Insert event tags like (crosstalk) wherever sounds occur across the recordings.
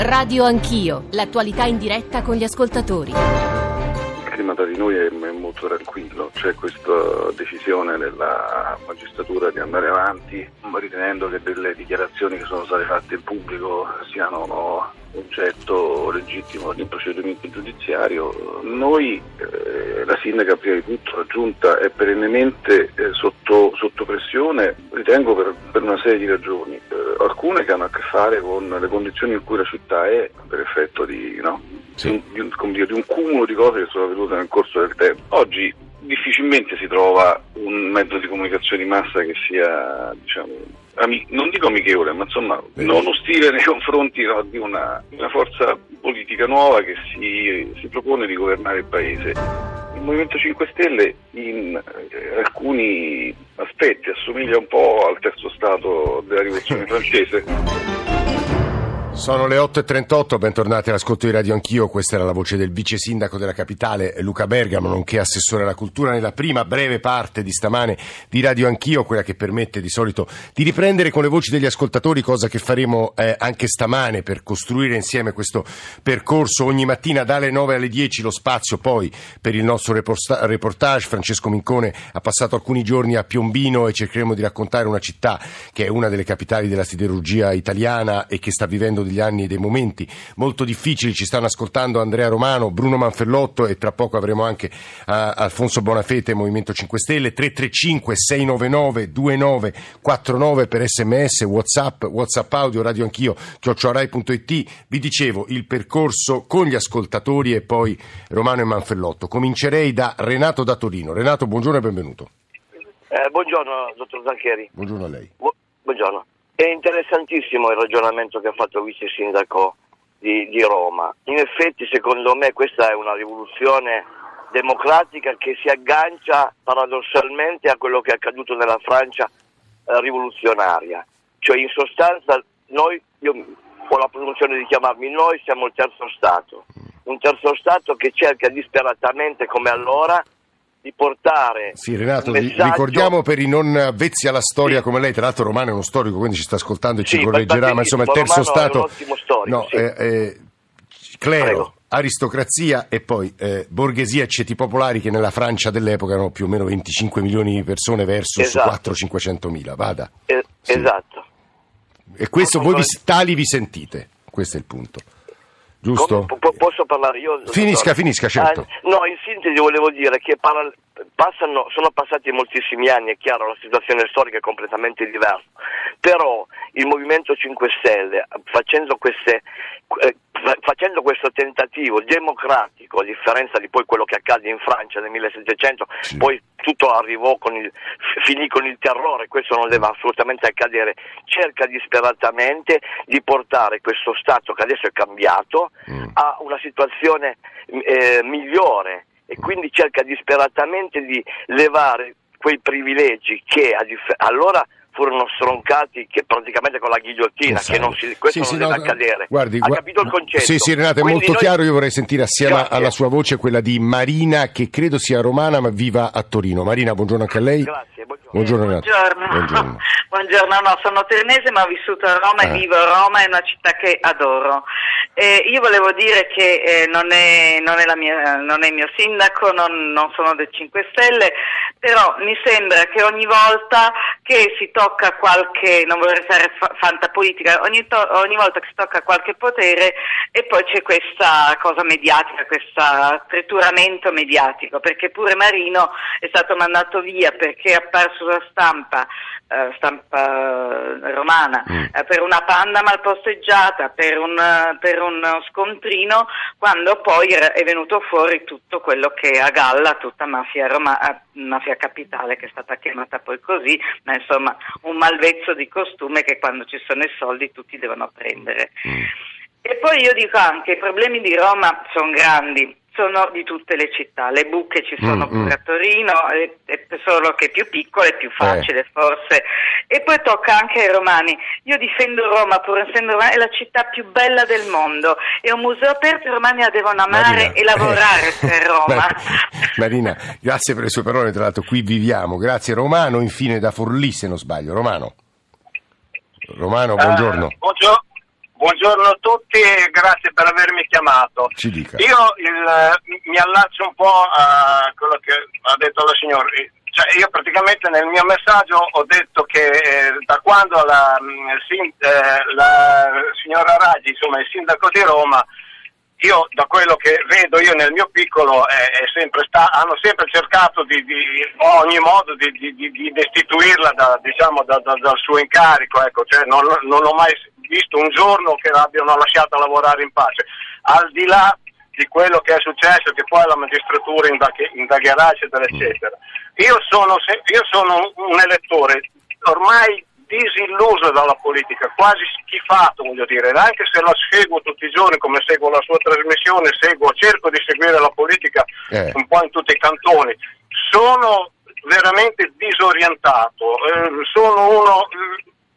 Radio Anch'io, l'attualità in diretta con gli ascoltatori. Tra di noi è, è molto tranquillo, c'è questa decisione della magistratura di andare avanti, ritenendo che delle dichiarazioni che sono state fatte in pubblico siano oggetto legittimo di procedimento giudiziario. Noi, eh, la sindaca prima di tutto, la giunta è perennemente eh, sotto, sotto, pressione, ritengo per, per, una serie di ragioni, eh, alcune che hanno a che fare con le condizioni in cui la città è per effetto di, no? sì. di, un, di un cumulo di cose che sono avvenute nel corso del tempo. Oggi difficilmente si trova un mezzo di comunicazione di massa che sia, diciamo, non dico amichevole, ma insomma non ostile nei confronti no, di, una, una, forza politica nuova che si, si, propone di governare il paese. Il Movimento 5 Stelle in eh, alcuni aspetti assomiglia un po' al terzo stato della rivoluzione (laughs) francese. Sono le 8.38, bentornati all'ascolto di Radio Anch'io, questa era la voce del vice sindaco della capitale Luca Bergamo, nonché assessore alla cultura nella prima breve parte di stamane di Radio Anch'io, quella che permette di solito di riprendere con le voci degli ascoltatori, cosa che faremo eh, anche stamane per costruire insieme questo percorso ogni mattina dalle 9 alle 10 lo spazio poi per il nostro reportage. Francesco Mincone ha passato alcuni giorni a Piombino e cercheremo di raccontare una città che è una delle capitali della siderurgia italiana e che sta vivendo degli anni e dei momenti molto difficili. Ci stanno ascoltando Andrea Romano, Bruno Manfellotto e tra poco avremo anche uh, Alfonso Bonafete, Movimento 5 Stelle, 335 699 2949 per sms, whatsapp, whatsapp audio, radio anch'io, chiocciorai.it. Vi dicevo il percorso con gli ascoltatori e poi Romano e Manfellotto. Comincerei da Renato da Torino. Renato, buongiorno e benvenuto. Eh, buongiorno, dottor Zancheri. Buongiorno a lei. Bu- buongiorno. È interessantissimo il ragionamento che ha fatto il vice sindaco di, di, Roma. In effetti, secondo me, questa è una rivoluzione democratica che si aggancia paradossalmente a quello che è accaduto nella Francia eh, rivoluzionaria. Cioè, in sostanza, noi, io ho la presunzione di chiamarmi noi, siamo il terzo Stato. Un terzo Stato che cerca disperatamente, come allora, di portare. Sì, Renato, messaggio... ricordiamo per i non avvezzi alla storia sì. come lei, tra l'altro Romano è uno storico, quindi ci sta ascoltando e sì, ci correggerà, ma insomma il terzo Romano Stato. È un ottimo storico, no, sì. eh, eh, clero. Prego. Aristocrazia e poi eh, borghesia e ceti popolari che nella Francia dell'epoca erano più o meno 25 milioni di persone verso esatto. 400-500 mila. Vada. Eh. Esatto. E questo voi vi, tali vi sentite, questo è il punto. Giusto? Come, posso parlare io? Finisca, finisca, certo. Ah, no, in sintesi volevo dire che para, passano, sono passati moltissimi anni, è chiaro, la situazione storica è completamente diversa, però il Movimento 5 Stelle, facendo, queste, eh, facendo questo tentativo democratico, a differenza di poi quello che accade in Francia nel 1700, sì. poi tutto arrivò con il, finì con il terrore, questo non deve assolutamente accadere, cerca disperatamente di portare questo Stato che adesso è cambiato mm. a una situazione eh, migliore e quindi cerca disperatamente di levare quei privilegi che dif- allora furono stroncati che praticamente con la ghigliottina, che non si, questo sì, non sì, deve no, accadere. Guardi, ha capito il concetto? Sì, sì, Renato, è Quindi molto noi... chiaro. Io vorrei sentire assieme Grazie. alla sua voce quella di Marina, che credo sia romana ma viva a Torino. Marina, buongiorno anche a lei. Grazie, buongiorno. Buongiorno, Renato. Buongiorno. buongiorno. (laughs) buongiorno. no, sono torinese ma ho vissuto a Roma ah. e vivo a Roma, è una città che adoro. Eh, io volevo dire che eh, non, è, non, è mia, non, è, il mio sindaco, non, non sono del 5 Stelle, però mi sembra che ogni volta che si tocca qualche, non vorrei fare fa- fantapolitica, ogni, to- ogni, volta che si tocca qualche potere e poi c'è questa cosa mediatica, questo trituramento mediatico, perché pure Marino è stato mandato via perché è apparso sulla stampa Uh, stampa romana, mm. uh, per una panda mal posteggiata, per un, uh, per un, scontrino, quando poi è venuto fuori tutto quello che a galla tutta mafia, Roma, mafia capitale, che è stata chiamata poi così, ma insomma un malvezzo di costume che quando ci sono i soldi tutti devono prendere. Mm. E poi io dico anche, i problemi di Roma sono grandi, sono di tutte le città, le buche ci sono mm, pure mm. a Torino, è, è solo che è più piccola e più facile eh. forse. E poi tocca anche ai romani. Io difendo Roma, pur essendo Roma, è la città più bella del mondo. È un museo aperto, i romani la devono amare Marina. e lavorare eh. (laughs) per Roma. Marina, grazie per le sue parole, tra l'altro qui viviamo. Grazie Romano, infine da Forlì se non sbaglio. Romano. Romano, buongiorno. Uh, buongiorno. Buongiorno a tutti e grazie per avermi chiamato. Io il, mi allaccio un po' a quello che ha detto la signora. Cioè, io praticamente nel mio messaggio ho detto che eh, da quando la, sin, eh, la signora Raggi, insomma il sindaco di Roma, io da quello che vedo io nel mio piccolo è, sempre sta, hanno sempre cercato di, di ogni modo di, di, di destituirla da, diciamo, da, da, dal suo incarico, ecco, cioè non, non, ho mai visto un giorno che l'abbiano lasciata lavorare in pace, al di là di quello che è successo, che poi la magistratura indagherà, eccetera, eccetera. Io sono, io sono un elettore ormai disilluso dalla politica, quasi schifato, voglio dire, anche se la seguo tutti i giorni come seguo la sua trasmissione, seguo, cerco di seguire la politica eh. un po' in tutti i cantoni, sono veramente disorientato, eh, sono uno,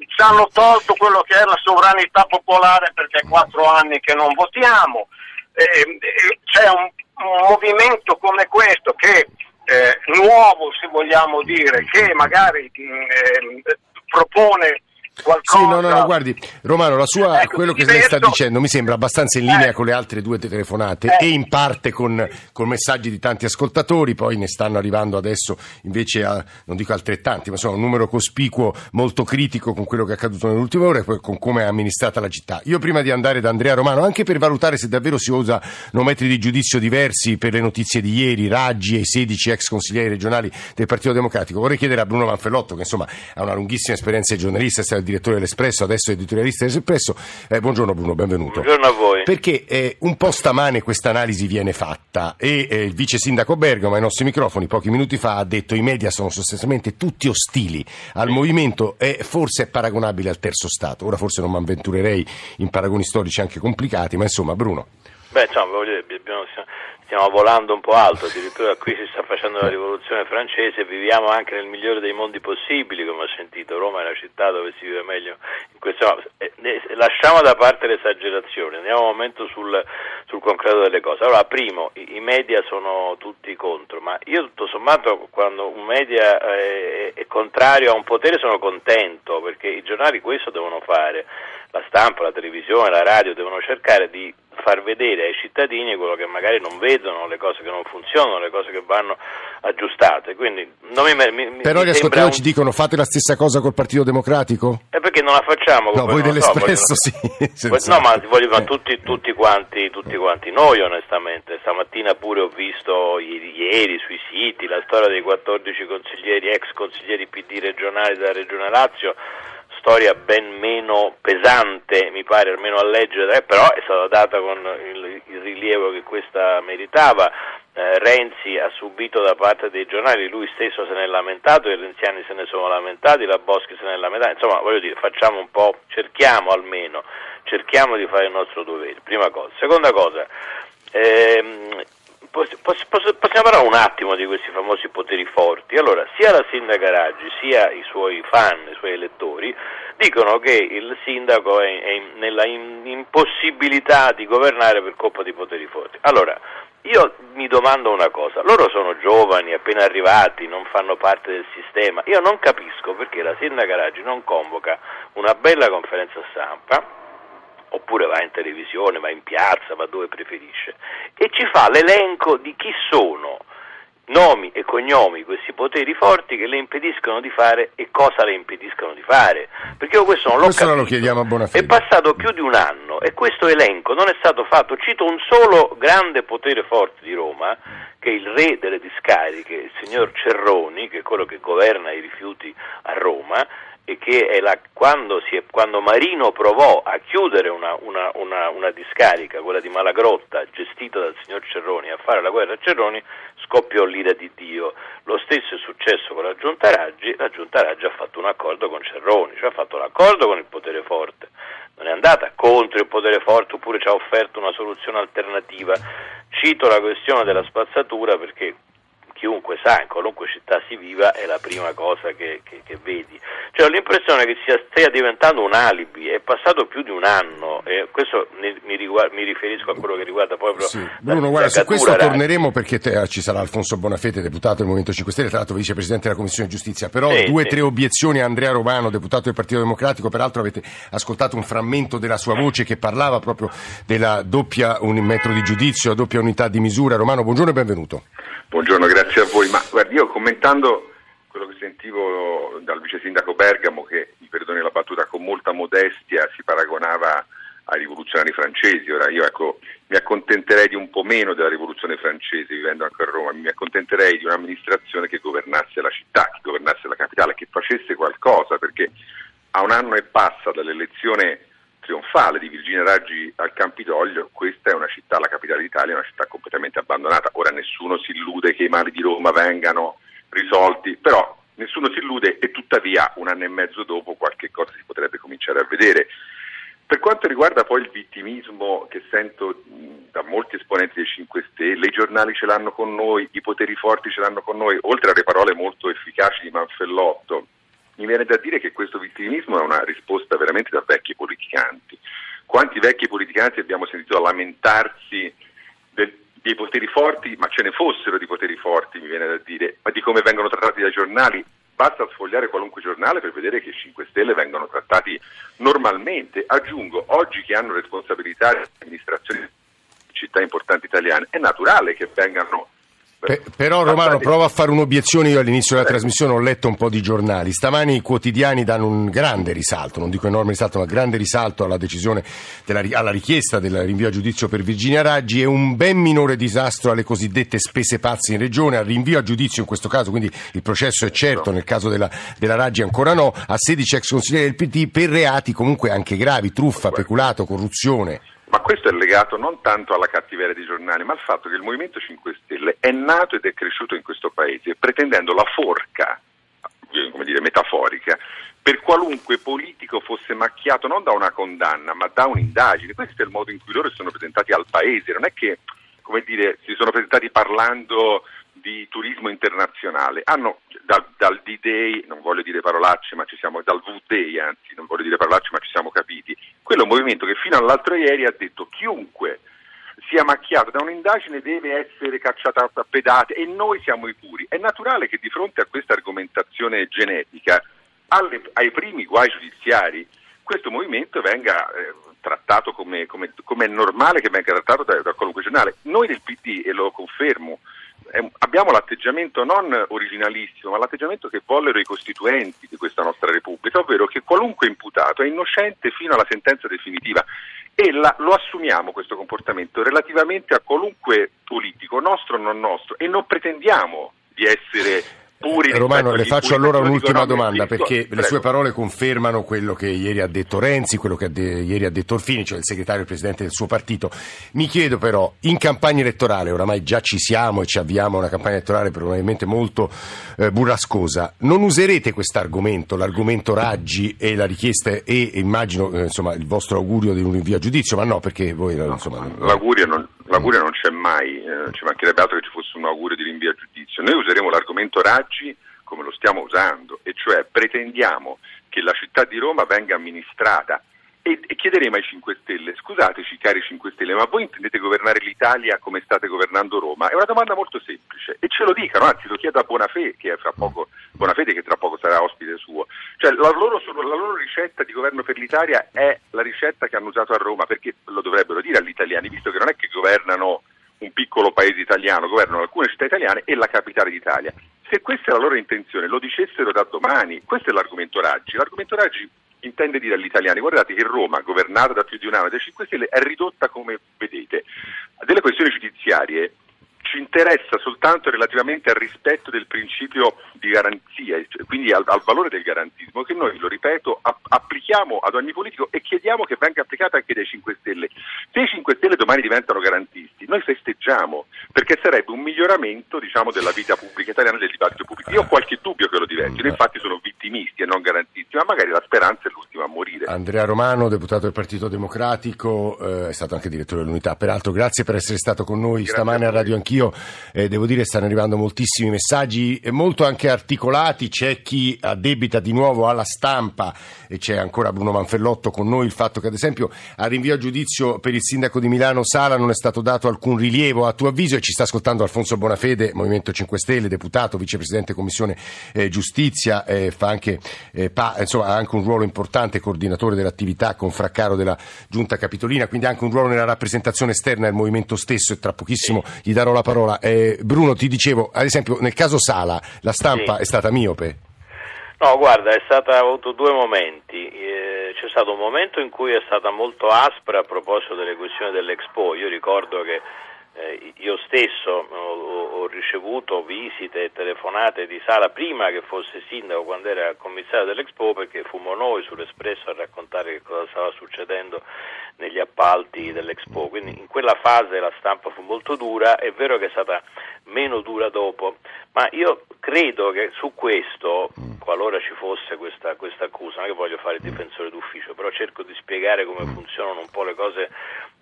ci hanno tolto quello che è la sovranità popolare perché è quattro anni che non votiamo, eh, c'è un, un movimento come questo che eh, nuovo, se vogliamo dire, che magari eh, propone qualcosa. Sì, no, no, no, guardi, Romano, sua, ecco, quello che lei sta dicendo mi sembra abbastanza in linea eh. con le altre due telefonate eh. e in parte con, con, messaggi di tanti ascoltatori, poi ne stanno arrivando adesso invece a, non dico altrettanti, ma insomma un numero cospicuo molto critico con quello che è accaduto nelle ultime ore e con come è amministrata la città. Io prima di andare da Andrea Romano, anche per valutare se davvero si usano metri di giudizio diversi per le notizie di ieri, Raggi e i 16 ex consiglieri regionali del Partito Democratico, vorrei chiedere a Bruno Manfellotto, che insomma ha una lunghissima esperienza di giornalista, è stato direttore dell'Espresso, adesso editorialista dell'Espresso. Eh, buongiorno Bruno, benvenuto. Buongiorno a voi. Perché eh, un po' stamane questa analisi viene fatta e eh, il vice sindaco Bergamo ai nostri microfoni pochi minuti fa ha detto i media sono sostanzialmente tutti ostili al sì. movimento e forse è paragonabile al terzo Stato. Ora forse non mi avventurerei in paragoni storici anche complicati, ma insomma Bruno. Beh, insomma, voglio dire, abbiamo, stiamo volando un po' alto, addirittura qui si sta facendo la rivoluzione francese, viviamo anche nel migliore dei mondi possibili, come ho sentito, Roma è una città dove si vive meglio. Eh, lasciamo da parte l'esagerazione, andiamo un momento sul, sul concreto delle cose. Allora, primo, i, media sono tutti contro, ma io tutto sommato quando un media è, è contrario a un potere sono contento, perché i giornali questo devono fare, la stampa, la televisione, la radio devono cercare di far vedere ai cittadini quello che magari non vedono, le cose che non funzionano, le cose che vanno aggiustate. Quindi non mi, mi, Però mi gli ascoltatori un... ci dicono fate la stessa cosa col Partito Democratico? È perché non la facciamo. No, voi dell'Espresso so, (laughs) voglio... sì. No, ma, voglio, ma tutti, tutti, quanti, tutti, quanti, noi onestamente. Stamattina pure ho visto ieri, ieri sui siti la storia dei 14 consiglieri, ex consiglieri PD regionali della Regione Lazio storia ben meno pesante, mi pare, almeno a leggere, però è stata data con il, il rilievo che questa meritava. Eh, Renzi ha subito da parte dei giornali, lui stesso se ne è lamentato, i renziani se ne sono lamentati, la Boschi se ne è lamentata, insomma voglio dire, facciamo un po', cerchiamo almeno, cerchiamo di fare il nostro dovere, prima cosa. Seconda cosa, ehm, possiamo parlare un attimo di questi famosi poteri forti. Allora, sia la sindaca Raggi sia i suoi fan, i suoi elettori, dicono che il sindaco è, è nella impossibilità di governare per colpa di poteri forti. Allora, io mi domando una cosa, loro sono giovani, appena arrivati, non fanno parte del sistema, io non capisco perché la sindaca Raggi non convoca una bella conferenza stampa oppure va in televisione, va in piazza, va dove preferisce, e ci fa l'elenco di chi sono nomi e cognomi questi poteri forti che le impediscono di fare e cosa le impediscono di fare. Perché io questo non l'ho questo capito. lo chiediamo a buona fede. È passato più di un anno e questo elenco non è stato fatto. Cito un solo grande potere forte di Roma, che è il re delle discariche, il signor Cerroni, che è quello che governa i rifiuti a Roma, che la, quando, è, quando, Marino provò a chiudere una, una, una, una, discarica, quella di Malagrotta, gestita dal signor Cerroni, a fare la guerra a Cerroni, scoppiò l'ira di Dio. Lo stesso è successo con la Giunta Raggi, la Giunta Raggi ha fatto un accordo con Cerroni, cioè ha fatto l'accordo con il potere forte, non è andata contro il potere forte oppure ci ha offerto una soluzione alternativa. Cito la questione della spazzatura perché chiunque sa, in qualunque città si viva, è la prima cosa che, che, che vedi. Cioè, ho l'impressione che sia, stia diventando un alibi, è passato più di un anno, e questo mi, mi, riguarda, mi riferisco a quello che riguarda proprio sì. Bruno, guarda, su questo torneremo perché te, eh, ci sarà Alfonso Bonafete, deputato del Movimento 5 Stelle, tra l'altro vicepresidente della Commissione Giustizia, però sì, due o sì. tre obiezioni a Andrea Romano, deputato del Partito Democratico, peraltro avete ascoltato un frammento della sua voce che parlava proprio della doppia un metro di giudizio, doppia unità di misura. Romano, buongiorno e benvenuto. Buongiorno, grazie a voi. Ma guardi, io commentando quello che sentivo dal vice sindaco Bergamo, che mi perdoni la battuta, con molta modestia si paragonava ai rivoluzionari francesi. Ora io ecco, mi accontenterei di un po' meno della rivoluzione francese vivendo anche a Roma, mi accontenterei di un'amministrazione che governasse la città, che governasse la capitale, che facesse qualcosa, perché a un anno e passa dall'elezione trionfale di Virginia Raggi al Campidoglio, questa è una città, la capitale d'Italia, una città completamente abbandonata. Ora nessuno si illude che i mali di Roma vengano risolti, però nessuno si illude e tuttavia un anno e mezzo dopo qualche cosa si potrebbe cominciare a vedere. Per quanto riguarda poi il vittimismo che sento da molti esponenti dei 5 Stelle, i giornali ce l'hanno con noi, i poteri forti ce l'hanno con noi, oltre alle parole molto efficaci di Manfellotto, mi viene da dire che questo vittimismo è una risposta veramente da vecchi politicanti. Quanti vecchi politicanti abbiamo sentito lamentarsi del, dei poteri forti, ma ce ne fossero di poteri forti, mi viene da dire, ma di come vengono trattati dai giornali? Basta sfogliare qualunque giornale per vedere che i 5 Stelle vengono trattati normalmente. Aggiungo, oggi che hanno responsabilità di amministrazioni di città importanti italiane, è naturale che vengano Pe- però Romano prova a fare un'obiezione, io all'inizio della trasmissione ho letto un po' di giornali, stamani i quotidiani danno un grande risalto, non dico enorme risalto, ma grande risalto alla decisione, della, alla richiesta del rinvio a giudizio per Virginia Raggi e un ben minore disastro alle cosiddette spese pazze in regione, al rinvio a giudizio in questo caso, quindi il processo è certo, nel caso della, della Raggi ancora no, a 16 ex consiglieri del PD per reati comunque anche gravi, truffa, peculato, corruzione. Ma questo è legato non tanto alla cattiveria dei giornali, ma al fatto che il Movimento 5 Stelle è nato ed è cresciuto in questo paese pretendendo la forca, come dire, metaforica, per qualunque politico fosse macchiato non da una condanna, ma da un'indagine. Questo è il modo in cui loro si sono presentati al paese, non è che, come dire, si sono presentati parlando di turismo internazionale. Hanno dal, dal D-Day, non voglio dire parolacce, ma ci siamo, dal V-Day anzi, non voglio dire parolacce, ma ci siamo capiti. Quello è un movimento che fino all'altro ieri ha detto chiunque sia macchiato da un'indagine deve essere cacciato a pedate e noi siamo i puri. È naturale che di fronte a questa argomentazione genetica, alle, ai primi guai giudiziari, questo movimento venga eh, trattato come, come, come, è normale che venga trattato da, da qualunque giornale. Noi del PD, e lo confermo, abbiamo l'atteggiamento non originalissimo, ma l'atteggiamento che vollero i costituenti di questa nostra Repubblica, ovvero che qualunque imputato è innocente fino alla sentenza definitiva. E la, lo assumiamo questo comportamento relativamente a qualunque politico, nostro o non nostro, e non pretendiamo di essere puri. Romano, le faccio allora un'ultima domanda perché Prego. le sue parole confermano quello che ieri ha detto Renzi, quello che de- ieri ha detto Orfini, cioè il segretario e presidente del suo partito. Mi chiedo però, in campagna elettorale, oramai già ci siamo e ci avviamo a una campagna elettorale probabilmente molto eh, burrascosa, non userete questo argomento, l'argomento Raggi e la richiesta e immagino eh, insomma, il vostro augurio di un rinvio a giudizio, ma no, perché voi insomma... L'augurio non, l'augurio non c'è mai, eh, ci mancherebbe altro che ci fosse un augurio di rinvio a giudizio. Noi useremo l'argomento Raggi come lo stiamo usando, e cioè pretendiamo che la città di Roma venga amministrata e, e, chiederemo ai 5 Stelle, scusateci cari 5 Stelle, ma voi intendete governare l'Italia come state governando Roma? È una domanda molto semplice e ce lo dicano, anzi lo chiedo a Bonafede che, che tra poco sarà ospite suo. Cioè la loro, la loro ricetta di governo per l'Italia è la ricetta che hanno usato a Roma, perché lo dovrebbero dire agli italiani, visto che non è che governano un piccolo paese italiano, governano alcune città italiane e la capitale d'Italia. Se questa è la loro intenzione, lo dicessero da domani, questo è l'argomento Raggi. L'argomento Raggi intende dire agli italiani guardate che Roma, governata da più di un anno dai 5 Stelle, è ridotta come vedete. Delle questioni giudiziarie ci interessa soltanto relativamente al rispetto del principio di garanzia, cioè, quindi al, al, valore del garantismo che noi, lo ripeto, app- applichiamo ad ogni politico e chiediamo che venga applicata anche dai 5 Stelle. Se i 5 Stelle domani diventano garantisti, noi festeggiamo, perché sarebbe un miglioramento diciamo, della vita pubblica italiana e del dibattito pubblico. Io ho qualche dubbio che lo diventino, infatti sono vittimisti e non garantisti, ma magari la speranza è l'ultima a morire. Andrea Romano, deputato del Partito Democratico, eh, è stato anche direttore dell'Unità. Peraltro, grazie per essere stato con noi Grazie stamane a a voi. Radio. Eh, devo dire, stanno arrivando moltissimi messaggi, eh, molto anche articolati. C'è chi addebita di nuovo alla stampa, e c'è ancora Bruno Manfellotto con noi, il fatto che, ad esempio, al rinvio a giudizio per il sindaco di Milano Sala non è stato dato alcun rilievo a tuo avviso. E ci sta ascoltando Alfonso Bonafede, Movimento 5 Stelle, deputato, vicepresidente Commissione eh, Giustizia, eh, fa anche, eh, pa- insomma, ha anche un ruolo importante, coordinatore dell'attività con Fraccaro della Giunta Capitolina, quindi anche un ruolo nella rappresentazione esterna del movimento stesso e tra pochissimo gli darò la parola. Eh, Bruno, ti dicevo, ad esempio, nel caso Sala, la stampa Sì. è stata miope. No, guarda, è stata, ha avuto due momenti. Eh, c'è stato un momento in cui è stata molto aspra a proposito delle questioni dell'Expo. Io ricordo che eh, io stesso ho, ho ricevuto visite e telefonate di Sala prima che fosse sindaco, quando era commissario dell'Expo, perché fummo noi sull'Espresso a raccontare che cosa stava succedendo negli appalti dell'Expo. Quindi in quella fase la stampa fu molto dura, è vero che è stata meno dura dopo, ma io credo che su questo, qualora ci fosse questa, questa accusa, non è che voglio fare il difensore d'ufficio, però cerco di spiegare come funzionano un po' le cose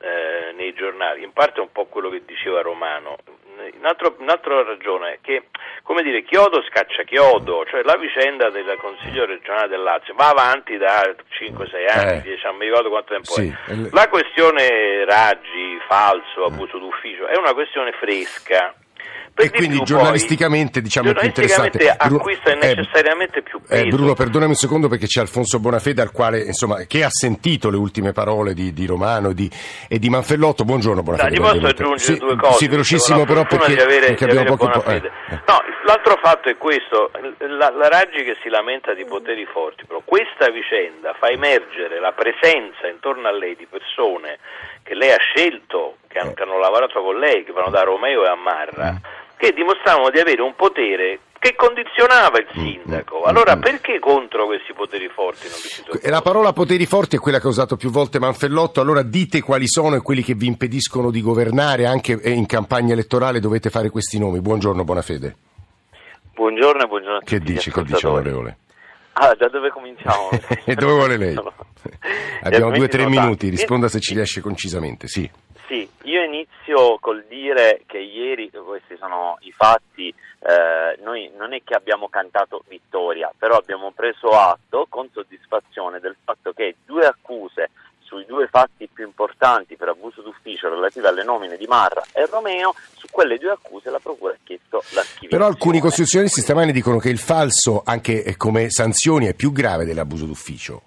eh, nei giornali, in parte un po' quello che diceva Romano. Un Un'altra ragione è che, come dire, chiodo scaccia chiodo, cioè la vicenda del Consiglio regionale del Lazio va avanti da 5-6 anni, Eh. 10 anni, mi ricordo quanto tempo Sì, è. La questione Raggi, falso, abuso d'ufficio, è una questione fresca. E di quindi più giornalisticamente, poi, diciamo, è più giornalisticamente interessante. Bruno- acquista eh, necessariamente più peso. Eh, Bruno, perdonami un secondo perché c'è Alfonso Bonafede al quale, insomma, che ha sentito le ultime parole di, di Romano e di, e di Manfellotto. Buongiorno Bonafede. Dai, ti posso aggiungere sì, due cose? Sì, velocissimo però perché, avere, perché abbiamo poco eh, eh. No, l'altro fatto è questo, la, la Raggi che si lamenta di poteri forti, però questa vicenda fa emergere la presenza intorno a lei di persone che lei ha scelto, che hanno, che hanno lavorato con lei, che vanno da Romeo e a Marra, Mm. che dimostravano di avere un potere che condizionava il sindaco. Allora perché contro questi poteri forti non vi si E Eh, la parola poteri forti è quella che ha usato più volte Manfellotto, allora dite quali sono e quelli che vi impediscono di governare, anche in campagna elettorale dovete fare questi nomi. Buongiorno Bonafede. Buongiorno e buongiorno a tutti Che dici, che dice onorevole? Ah, da dove cominciamo? (laughs) E dove vuole lei? (laughs) Abbiamo Gli due o tre minuti, tanti. risponda se ci riesce concisamente, sì. Sì, io inizio col dire che ieri, questi sono i fatti, eh, noi non è che abbiamo cantato vittoria, però abbiamo preso atto con soddisfazione del fatto che due accuse sui due fatti più importanti per abuso d'ufficio relative alle nomine di Marra e Romeo, su quelle due accuse la Procura ha chiesto l'archiviazione. Però alcuni costituzionalisti stamani dicono che il falso, anche come sanzioni, è più grave dell'abuso d'ufficio.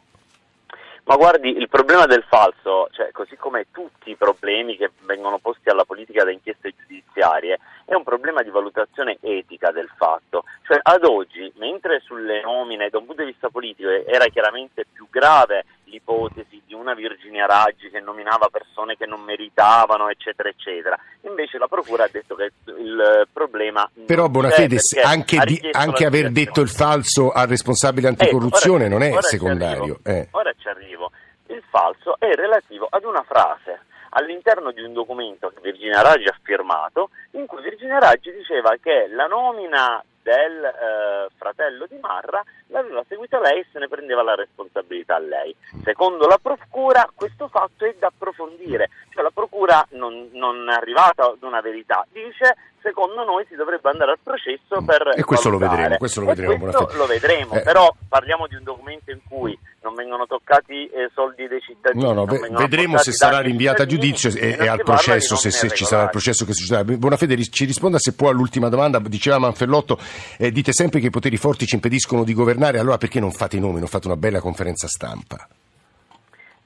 Ma guardi, il problema del falso, cioè, così come tutti i problemi che vengono posti alla politica da inchieste giudiziarie, è un problema di valutazione etica del fatto. Cioè, ad oggi, mentre sulle nomine, da un punto di vista politico, era chiaramente più grave l'ipotesi di una Virginia Raggi che nominava persone che non meritavano, eccetera, eccetera, invece la Procura ha detto che il problema... Però Bonafede, anche, di- anche aver detto il falso al responsabile anticorruzione Ecco, ora- non è ora ci secondario. arrivo. eh. Ora ci arrivo. Il falso è relativo ad una frase all'interno di un documento che Virginia Raggi ha firmato, in cui Virginia Raggi diceva che la nomina del eh, fratello di Marra l'aveva seguita lei e se ne prendeva la responsabilità lei. Secondo la Procura questo fatto è da approfondire, cioè la Procura non, non è arrivata ad una verità, dice secondo noi si dovrebbe andare al processo per E questo lo valutare. vedremo, questo lo vedremo, questo lo vedremo, Eh. però parliamo di un documento in cui non vengono toccati eh, soldi dei cittadini. No, no, ve- vedremo se sarà rinviata a giudizio e, e al processo, se, se ci sarà il processo che succederà. Bonafede ri- ci risponda se può all'ultima domanda, diceva Manfellotto, eh, dite sempre che i poteri forti ci impediscono di governare, allora perché non fate i nomi, non fate una bella conferenza stampa?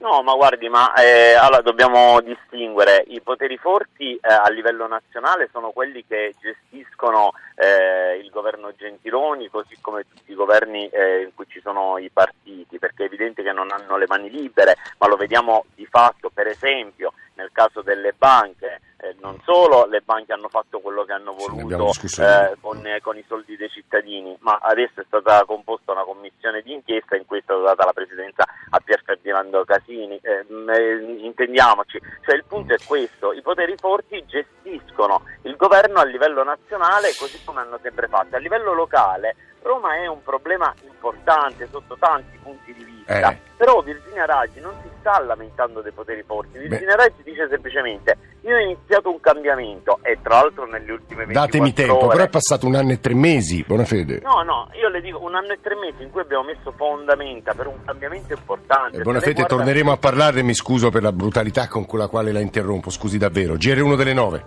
No, ma guardi, ma eh, allora dobbiamo distinguere. I poteri forti eh, a livello nazionale sono quelli che gestiscono eh, il governo Gentiloni, così come tutti i governi eh, in cui ci sono i partiti, perché è evidente che non hanno le mani libere, ma lo vediamo di fatto, per esempio, nel caso delle banche, eh, non solo le banche hanno fatto quello che hanno voluto eh, con, eh, con i soldi dei cittadini, ma adesso è stata composta una commissione di inchiesta in cui è stata data la presidenza a Pier Ferdinando Casini. Eh, mh, eh, intendiamoci, cioè il punto è questo, i poteri forti gestiscono il governo a livello nazionale così come hanno sempre fatto. A livello locale Roma è un problema importante sotto tanti punti di vista, Eh. però Virginia Raggi non si sta lamentando dei poteri forti, Virginia Raggi dice semplicemente io ho iniziato un cambiamento e tra l'altro nelle ultime 24 Datemi tempo, ore però è passato un anno e tre mesi, buona fede. No, no, io le dico un anno e tre mesi in cui abbiamo messo fondamenta per un cambiamento importante. Eh, buona fede, guarda- torneremo a parlarne, mi scuso per la brutalità con la quale la interrompo, scusi davvero. GR1 delle 9.